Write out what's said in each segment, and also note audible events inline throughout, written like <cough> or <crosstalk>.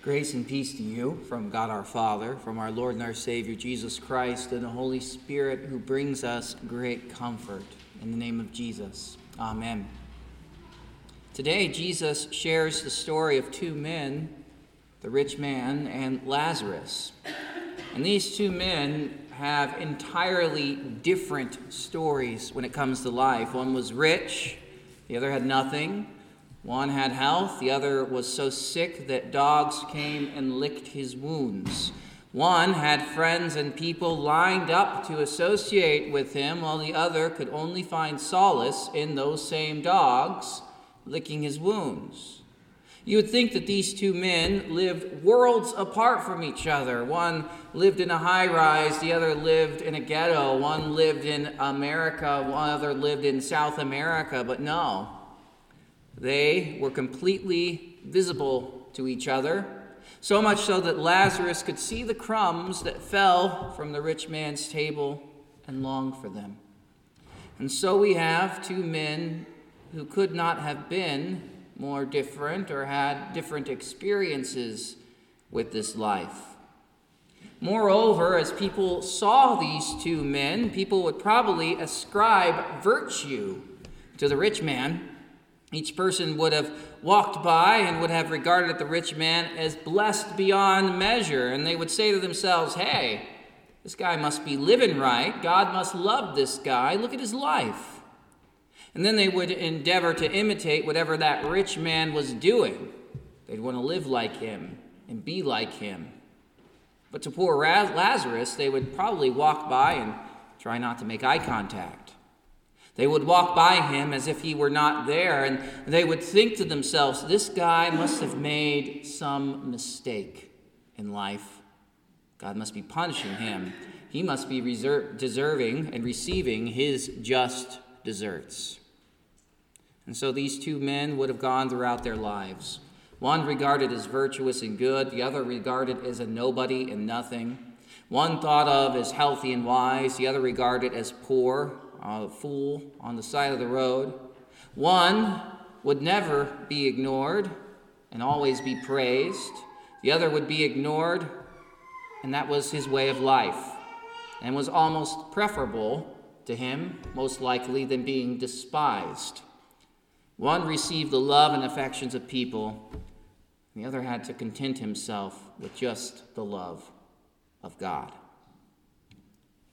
Grace and peace to you from God our Father, from our Lord and our Savior Jesus Christ, and the Holy Spirit who brings us great comfort. In the name of Jesus. Amen. Today, Jesus shares the story of two men, the rich man and Lazarus. And these two men have entirely different stories when it comes to life. One was rich, the other had nothing. One had health, the other was so sick that dogs came and licked his wounds. One had friends and people lined up to associate with him, while the other could only find solace in those same dogs licking his wounds. You would think that these two men lived worlds apart from each other. One lived in a high rise, the other lived in a ghetto. One lived in America, one other lived in South America, but no. They were completely visible to each other, so much so that Lazarus could see the crumbs that fell from the rich man's table and long for them. And so we have two men who could not have been more different or had different experiences with this life. Moreover, as people saw these two men, people would probably ascribe virtue to the rich man each person would have walked by and would have regarded the rich man as blessed beyond measure, and they would say to themselves, Hey, this guy must be living right. God must love this guy. Look at his life. And then they would endeavor to imitate whatever that rich man was doing. They'd want to live like him and be like him. But to poor Lazarus, they would probably walk by and try not to make eye contact. They would walk by him as if he were not there, and they would think to themselves, this guy must have made some mistake in life. God must be punishing him. He must be reserve, deserving and receiving his just deserts. And so these two men would have gone throughout their lives. One regarded as virtuous and good, the other regarded as a nobody and nothing. One thought of as healthy and wise, the other regarded as poor a fool on the side of the road. One would never be ignored and always be praised. The other would be ignored, and that was his way of life, and was almost preferable to him, most likely, than being despised. One received the love and affections of people, the other had to content himself with just the love of God.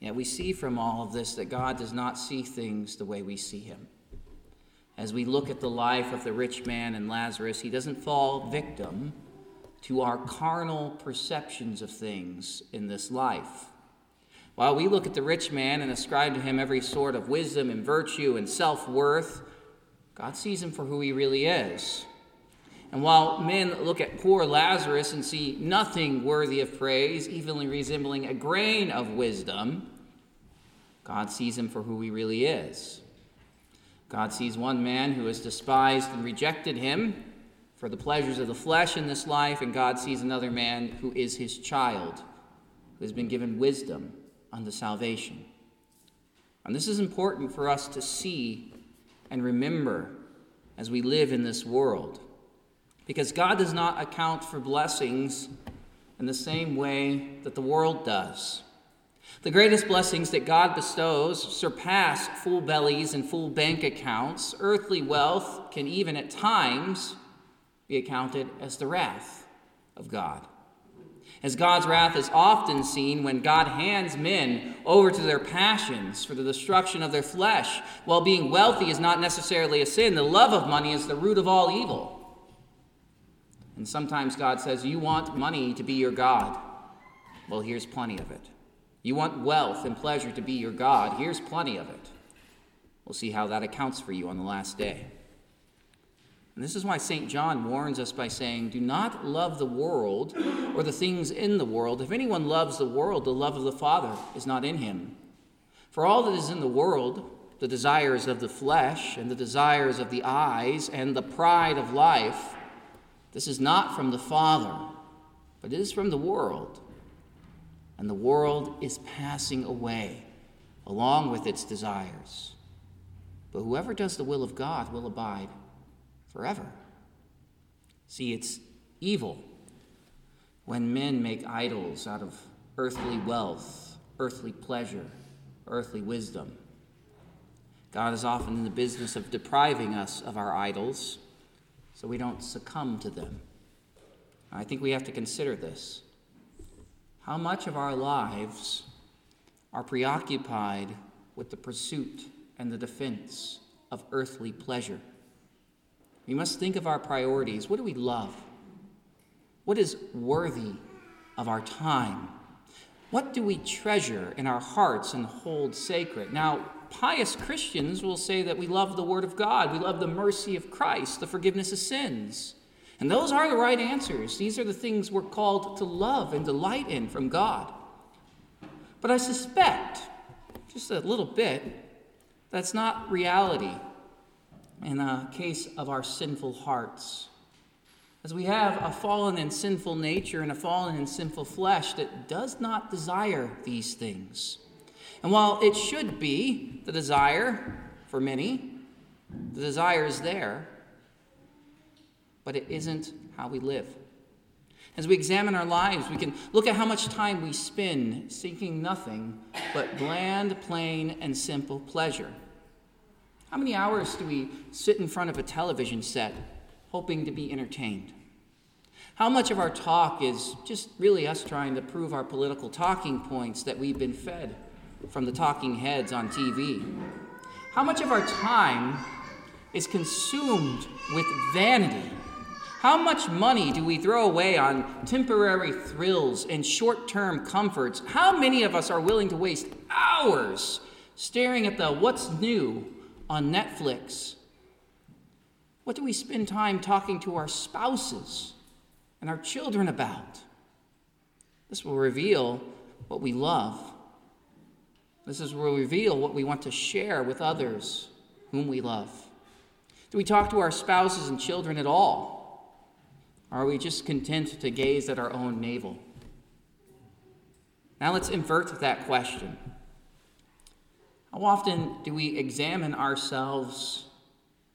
Yet we see from all of this that God does not see things the way we see him. As we look at the life of the rich man and Lazarus, he doesn't fall victim to our carnal perceptions of things in this life. While we look at the rich man and ascribe to him every sort of wisdom and virtue and self worth, God sees him for who he really is. And while men look at poor Lazarus and see nothing worthy of praise, even resembling a grain of wisdom, God sees him for who he really is. God sees one man who has despised and rejected him for the pleasures of the flesh in this life, and God sees another man who is his child, who has been given wisdom unto salvation. And this is important for us to see and remember as we live in this world. Because God does not account for blessings in the same way that the world does. The greatest blessings that God bestows surpass full bellies and full bank accounts. Earthly wealth can even at times be accounted as the wrath of God. As God's wrath is often seen when God hands men over to their passions for the destruction of their flesh. While being wealthy is not necessarily a sin, the love of money is the root of all evil. And sometimes God says, You want money to be your God. Well, here's plenty of it. You want wealth and pleasure to be your God. Here's plenty of it. We'll see how that accounts for you on the last day. And this is why St. John warns us by saying, Do not love the world or the things in the world. If anyone loves the world, the love of the Father is not in him. For all that is in the world, the desires of the flesh and the desires of the eyes and the pride of life, this is not from the Father, but it is from the world. And the world is passing away along with its desires. But whoever does the will of God will abide forever. See, it's evil when men make idols out of earthly wealth, earthly pleasure, earthly wisdom. God is often in the business of depriving us of our idols so we don't succumb to them. I think we have to consider this. How much of our lives are preoccupied with the pursuit and the defense of earthly pleasure? We must think of our priorities. What do we love? What is worthy of our time? What do we treasure in our hearts and hold sacred? Now, pious Christians will say that we love the Word of God, we love the mercy of Christ, the forgiveness of sins. And those are the right answers. These are the things we're called to love and delight in from God. But I suspect, just a little bit, that's not reality in a case of our sinful hearts. As we have a fallen and sinful nature and a fallen and sinful flesh that does not desire these things. And while it should be the desire for many, the desire is there, but it isn't how we live. As we examine our lives, we can look at how much time we spend seeking nothing but bland, plain, and simple pleasure. How many hours do we sit in front of a television set hoping to be entertained? How much of our talk is just really us trying to prove our political talking points that we've been fed from the talking heads on TV? How much of our time is consumed with vanity? How much money do we throw away on temporary thrills and short term comforts? How many of us are willing to waste hours staring at the what's new on Netflix? What do we spend time talking to our spouses and our children about. This will reveal what we love. This is will reveal what we want to share with others whom we love. Do we talk to our spouses and children at all? Are we just content to gaze at our own navel? Now let's invert that question. How often do we examine ourselves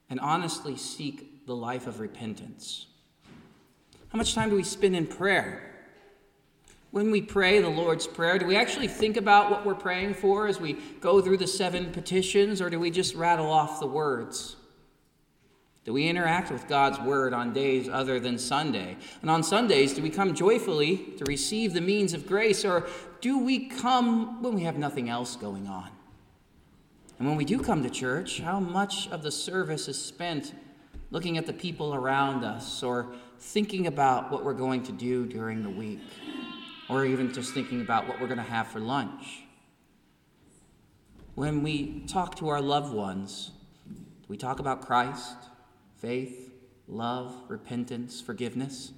and honestly seek the life of repentance? How much time do we spend in prayer? When we pray the Lord's Prayer, do we actually think about what we're praying for as we go through the seven petitions, or do we just rattle off the words? Do we interact with God's Word on days other than Sunday? And on Sundays, do we come joyfully to receive the means of grace, or do we come when we have nothing else going on? And when we do come to church, how much of the service is spent looking at the people around us or thinking about what we're going to do during the week, or even just thinking about what we're going to have for lunch. When we talk to our loved ones, we talk about Christ, faith, love, repentance, forgiveness.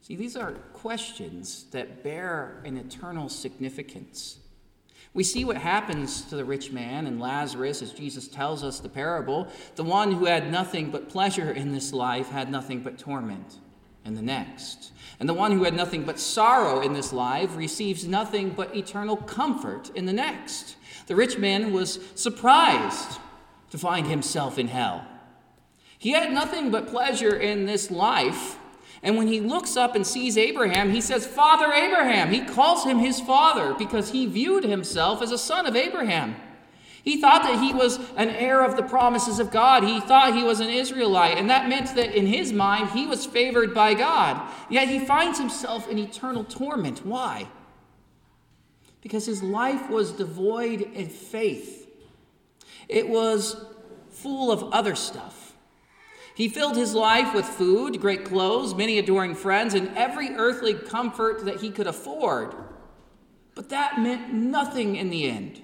See, these are questions that bear an eternal significance. We see what happens to the rich man and Lazarus as Jesus tells us the parable. The one who had nothing but pleasure in this life had nothing but torment in the next. And the one who had nothing but sorrow in this life receives nothing but eternal comfort in the next. The rich man was surprised to find himself in hell. He had nothing but pleasure in this life and when he looks up and sees Abraham, he says, Father Abraham. He calls him his father because he viewed himself as a son of Abraham. He thought that he was an heir of the promises of God. He thought he was an Israelite, and that meant that in his mind he was favored by God. Yet he finds himself in eternal torment. Why? Because his life was devoid of faith, it was full of other stuff. He filled his life with food, great clothes, many adoring friends, and every earthly comfort that he could afford. But that meant nothing in the end.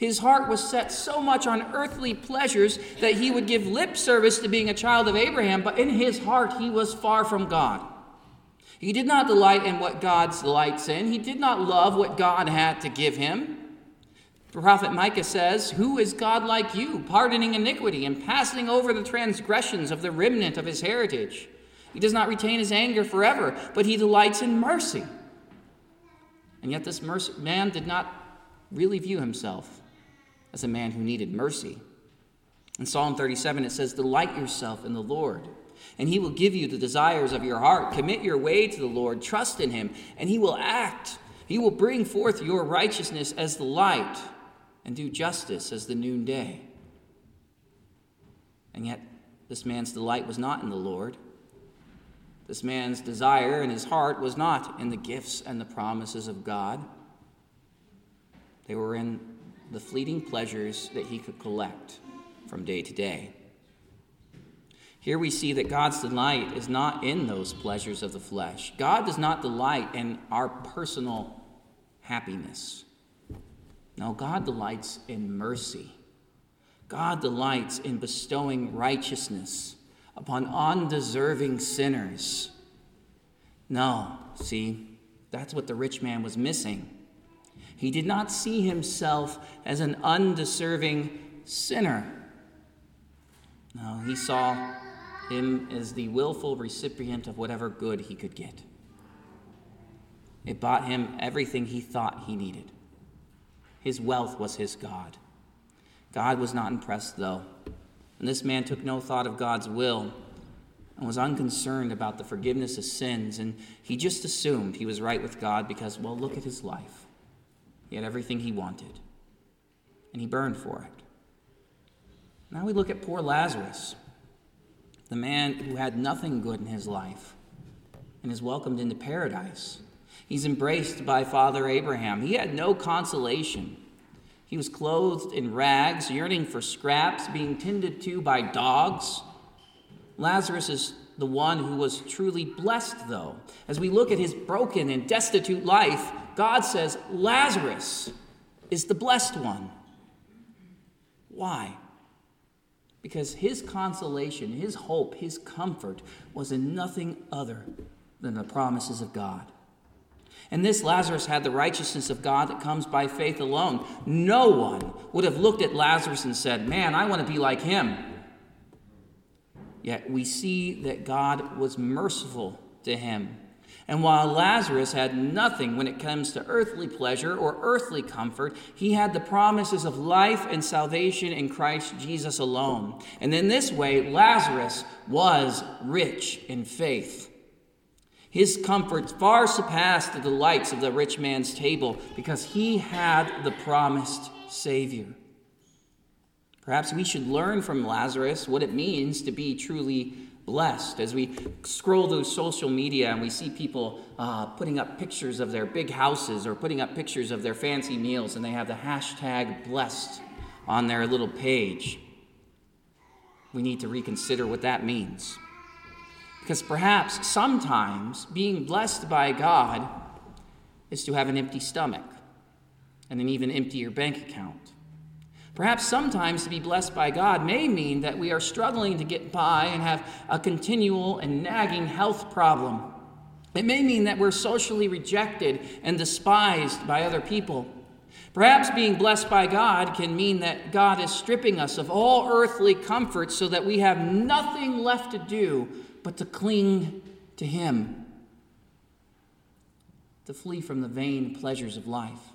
His heart was set so much on earthly pleasures that he would give lip service to being a child of Abraham, but in his heart he was far from God. He did not delight in what God delights in, he did not love what God had to give him. The prophet Micah says, Who is God like you, pardoning iniquity and passing over the transgressions of the remnant of his heritage? He does not retain his anger forever, but he delights in mercy. And yet, this mercy, man did not really view himself as a man who needed mercy. In Psalm 37, it says, Delight yourself in the Lord, and he will give you the desires of your heart. Commit your way to the Lord, trust in him, and he will act. He will bring forth your righteousness as the light and do justice as the noonday. And yet, this man's delight was not in the Lord. This man's desire in his heart was not in the gifts and the promises of God. They were in the fleeting pleasures that he could collect from day to day. Here we see that God's delight is not in those pleasures of the flesh. God does not delight in our personal happiness. No, God delights in mercy. God delights in bestowing righteousness upon undeserving sinners. No, see, that's what the rich man was missing. He did not see himself as an undeserving sinner. No, he saw him as the willful recipient of whatever good he could get. It bought him everything he thought he needed. His wealth was his God. God was not impressed, though, and this man took no thought of God's will and was unconcerned about the forgiveness of sins, and he just assumed he was right with God because, well, look at his life. He had everything he wanted, and he burned for it. Now we look at poor Lazarus the man who had nothing good in his life and is welcomed into paradise. He's embraced by Father Abraham. He had no consolation. He was clothed in rags, yearning for scraps, being tended to by dogs. Lazarus is the one who was truly blessed, though. As we look at his broken and destitute life, God says Lazarus is the blessed one. Why? because his consolation, his hope, his comfort was in nothing other than the promises of God. And this Lazarus had the righteousness of God that comes by faith alone. No one would have looked at Lazarus and said, Man, I want to be like him. Yet we see that God was merciful to him and while Lazarus had nothing when it comes to earthly pleasure or earthly comfort, he had the promises of life and salvation in Christ Jesus alone. And in this way, Lazarus was rich in faith. His comforts far surpassed the delights of the rich man's table because he had the promised Savior. Perhaps we should learn from Lazarus what it means to be truly blessed as we scroll through social media and we see people uh, putting up pictures of their big houses or putting up pictures of their fancy meals and they have the hashtag blessed on their little page. We need to reconsider what that means. Because perhaps sometimes being blessed by God is to have an empty stomach and an even emptier bank account. Perhaps sometimes to be blessed by God may mean that we are struggling to get by and have a continual and nagging health problem. It may mean that we're socially rejected and despised by other people. Perhaps being blessed by God can mean that God is stripping us of all earthly comforts so that we have nothing left to do but to cling to Him, to flee from the vain pleasures of life.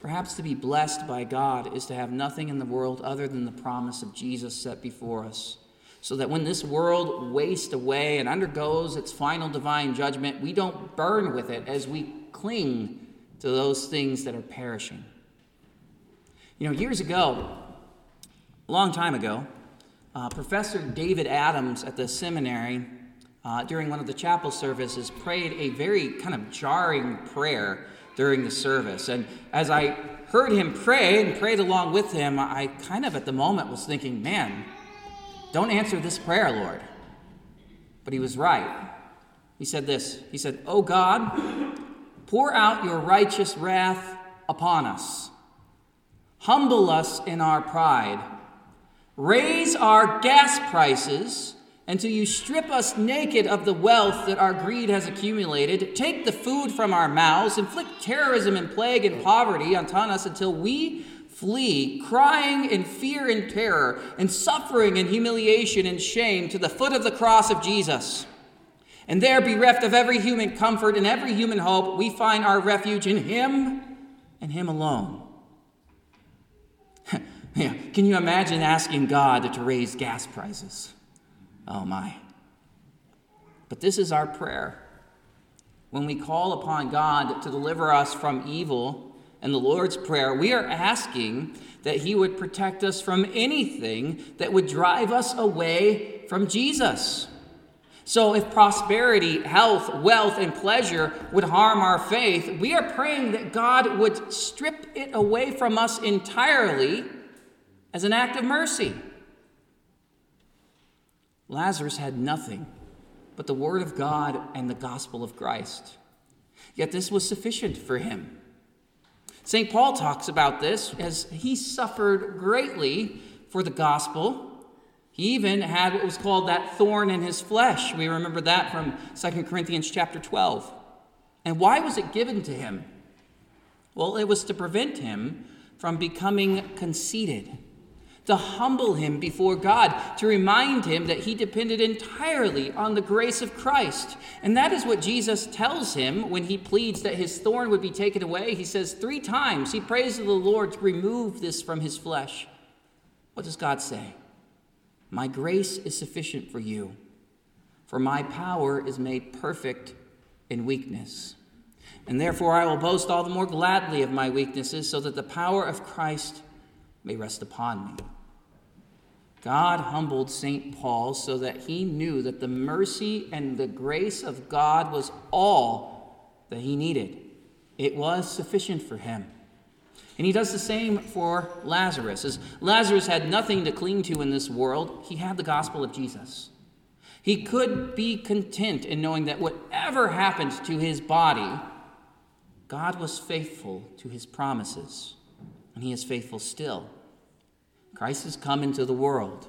Perhaps to be blessed by God is to have nothing in the world other than the promise of Jesus set before us. So that when this world wastes away and undergoes its final divine judgment, we don't burn with it as we cling to those things that are perishing. You know, years ago, a long time ago, uh, Professor David Adams at the seminary, uh, during one of the chapel services, prayed a very kind of jarring prayer during the service. And as I heard him pray and prayed along with him, I kind of at the moment was thinking, man, don't answer this prayer, Lord. But he was right. He said this He said, Oh God, pour out your righteous wrath upon us, humble us in our pride, raise our gas prices until you strip us naked of the wealth that our greed has accumulated, take the food from our mouths, inflict terrorism and plague and poverty upon us until we flee, crying in fear and terror, and suffering and humiliation and shame to the foot of the cross of Jesus. And there, bereft of every human comfort and every human hope, we find our refuge in Him and Him alone. <laughs> Can you imagine asking God to raise gas prices? Oh my. But this is our prayer. When we call upon God to deliver us from evil and the Lord's Prayer, we are asking that He would protect us from anything that would drive us away from Jesus. So, if prosperity, health, wealth, and pleasure would harm our faith, we are praying that God would strip it away from us entirely as an act of mercy. Lazarus had nothing but the Word of God and the gospel of Christ. Yet this was sufficient for him. St. Paul talks about this as he suffered greatly for the gospel he even had what was called that thorn in his flesh. We remember that from 2 Corinthians chapter 12. And why was it given to him? Well, it was to prevent him from becoming conceited, to humble him before God, to remind him that he depended entirely on the grace of Christ. And that is what Jesus tells him when he pleads that his thorn would be taken away. He says three times, he prays to the Lord to remove this from his flesh. What does God say? My grace is sufficient for you, for my power is made perfect in weakness. And therefore I will boast all the more gladly of my weaknesses, so that the power of Christ may rest upon me. God humbled St. Paul so that he knew that the mercy and the grace of God was all that he needed. It was sufficient for him. And he does the same for Lazarus. As Lazarus had nothing to cling to in this world, he had the gospel of Jesus. He could be content in knowing that whatever happened to his body, God was faithful to his promises, and he is faithful still. Christ has come into the world.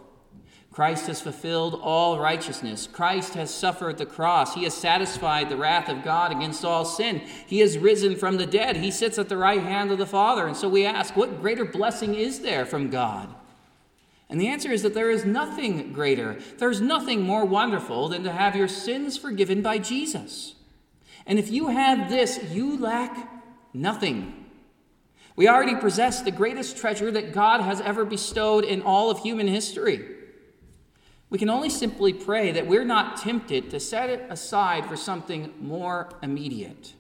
Christ has fulfilled all righteousness. Christ has suffered the cross. He has satisfied the wrath of God against all sin. He has risen from the dead. He sits at the right hand of the Father. And so we ask, what greater blessing is there from God? And the answer is that there is nothing greater. There's nothing more wonderful than to have your sins forgiven by Jesus. And if you have this, you lack nothing. We already possess the greatest treasure that God has ever bestowed in all of human history. We can only simply pray that we're not tempted to set it aside for something more immediate.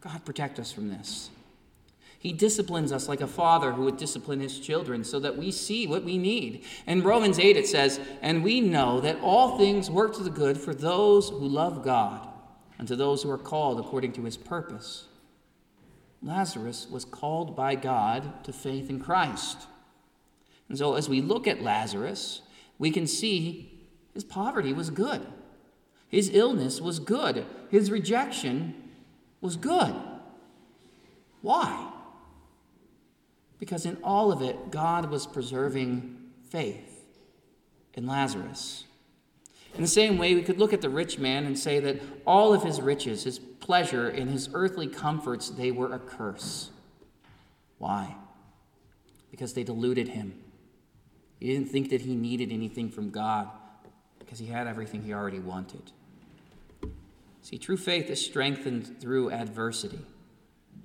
God, protect us from this. He disciplines us like a father who would discipline his children so that we see what we need. In Romans 8, it says, And we know that all things work to the good for those who love God and to those who are called according to his purpose. Lazarus was called by God to faith in Christ. And so, as we look at Lazarus, we can see his poverty was good. His illness was good. His rejection was good. Why? Because in all of it, God was preserving faith in Lazarus. In the same way, we could look at the rich man and say that all of his riches, his pleasure, in his earthly comforts, they were a curse. Why? Because they deluded him. He didn't think that he needed anything from God because he had everything he already wanted. See, true faith is strengthened through adversity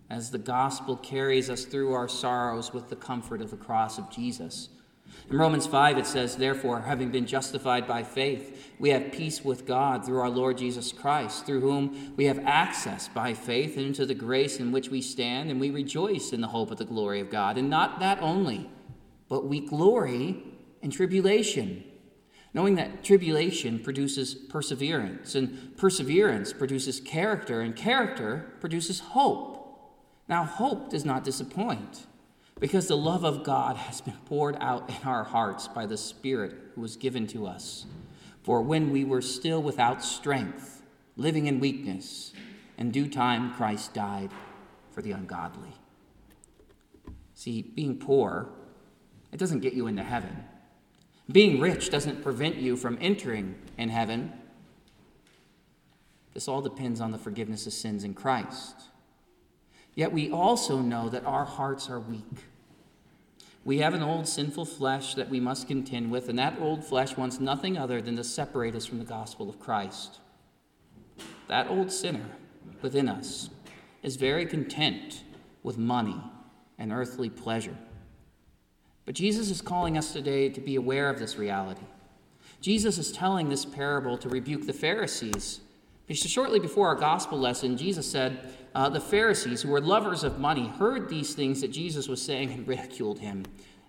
as the gospel carries us through our sorrows with the comfort of the cross of Jesus. In Romans 5, it says, Therefore, having been justified by faith, we have peace with God through our Lord Jesus Christ, through whom we have access by faith into the grace in which we stand, and we rejoice in the hope of the glory of God. And not that only but we glory in tribulation, knowing that tribulation produces perseverance, and perseverance produces character, and character produces hope. Now, hope does not disappoint, because the love of God has been poured out in our hearts by the Spirit who was given to us. For when we were still without strength, living in weakness, in due time Christ died for the ungodly. See, being poor it doesn't get you into heaven. Being rich doesn't prevent you from entering in heaven. This all depends on the forgiveness of sins in Christ. Yet we also know that our hearts are weak. We have an old sinful flesh that we must contend with, and that old flesh wants nothing other than to separate us from the gospel of Christ. That old sinner within us is very content with money and earthly pleasure. But Jesus is calling us today to be aware of this reality, Jesus is telling this parable to rebuke the Pharisees. Shortly before our gospel lesson, Jesus said, uh, The Pharisees, who were lovers of money, heard these things that Jesus was saying and ridiculed him.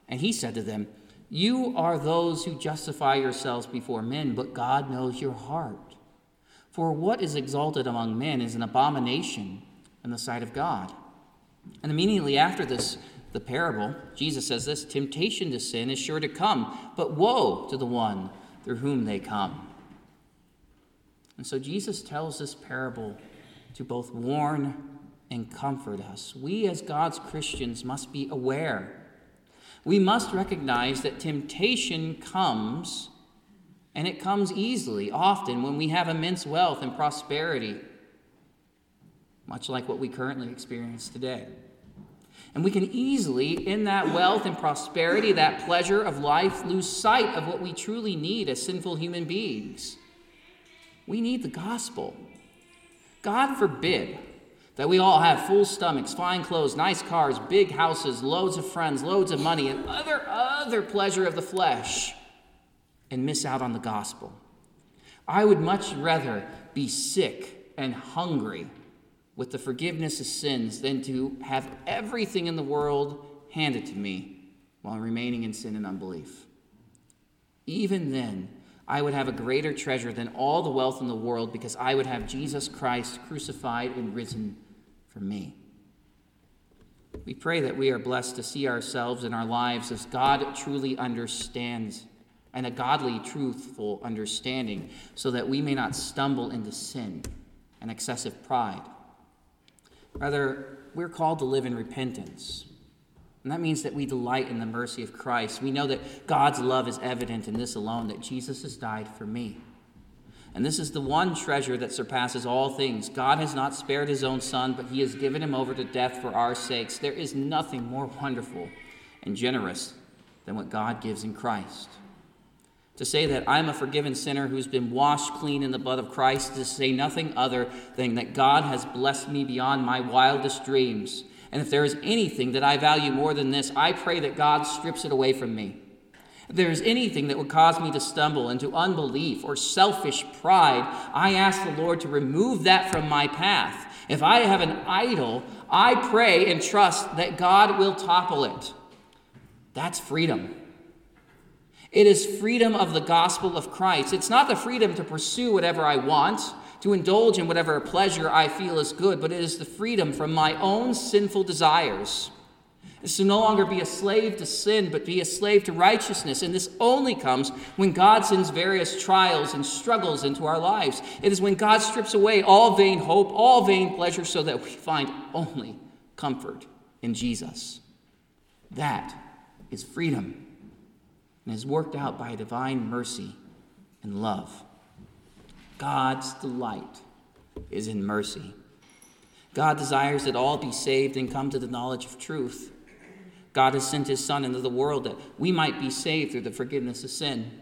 And he said to them, You are those who justify yourselves before men, but God knows your heart. For what is exalted among men is an abomination in the sight of God. And immediately after this, the parable, Jesus says this temptation to sin is sure to come, but woe to the one through whom they come. And so Jesus tells this parable to both warn and comfort us. We, as God's Christians, must be aware. We must recognize that temptation comes, and it comes easily, often, when we have immense wealth and prosperity, much like what we currently experience today. And we can easily, in that wealth and prosperity, that pleasure of life, lose sight of what we truly need as sinful human beings. We need the gospel. God forbid that we all have full stomachs, fine clothes, nice cars, big houses, loads of friends, loads of money, and other, other pleasure of the flesh and miss out on the gospel. I would much rather be sick and hungry with the forgiveness of sins than to have everything in the world handed to me while remaining in sin and unbelief. Even then, I would have a greater treasure than all the wealth in the world because I would have Jesus Christ crucified and risen for me. We pray that we are blessed to see ourselves and our lives as God truly understands and a godly, truthful understanding so that we may not stumble into sin and excessive pride. Rather, we're called to live in repentance. And that means that we delight in the mercy of Christ. We know that God's love is evident in this alone, that Jesus has died for me. And this is the one treasure that surpasses all things. God has not spared his own son, but he has given him over to death for our sakes. There is nothing more wonderful and generous than what God gives in Christ. To say that I'm a forgiven sinner who's been washed clean in the blood of Christ, to say nothing other than that God has blessed me beyond my wildest dreams. And if there is anything that I value more than this, I pray that God strips it away from me. If there is anything that would cause me to stumble into unbelief or selfish pride, I ask the Lord to remove that from my path. If I have an idol, I pray and trust that God will topple it. That's freedom. It is freedom of the gospel of Christ. It's not the freedom to pursue whatever I want, to indulge in whatever pleasure I feel is good, but it is the freedom from my own sinful desires. It's to no longer be a slave to sin, but be a slave to righteousness. And this only comes when God sends various trials and struggles into our lives. It is when God strips away all vain hope, all vain pleasure, so that we find only comfort in Jesus. That is freedom and is worked out by divine mercy and love. God's delight is in mercy. God desires that all be saved and come to the knowledge of truth. God has sent his Son into the world that we might be saved through the forgiveness of sin.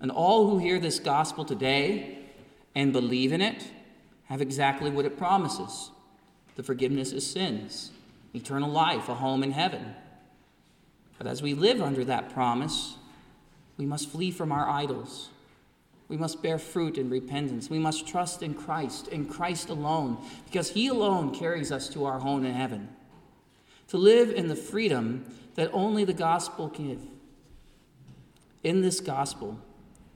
And all who hear this gospel today and believe in it have exactly what it promises the forgiveness of sins, eternal life, a home in heaven. But as we live under that promise, we must flee from our idols. We must bear fruit in repentance. We must trust in Christ, in Christ alone, because He alone carries us to our home in heaven. To live in the freedom that only the gospel can give. In this gospel,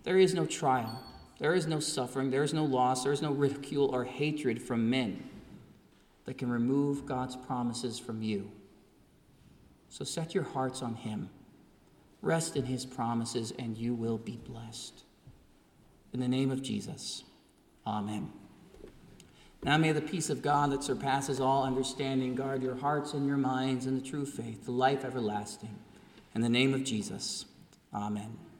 there is no trial, there is no suffering, there is no loss, there is no ridicule or hatred from men that can remove God's promises from you. So set your hearts on Him. Rest in His promises, and you will be blessed. In the name of Jesus, Amen. Now may the peace of God that surpasses all understanding guard your hearts and your minds in the true faith, the life everlasting. In the name of Jesus, Amen.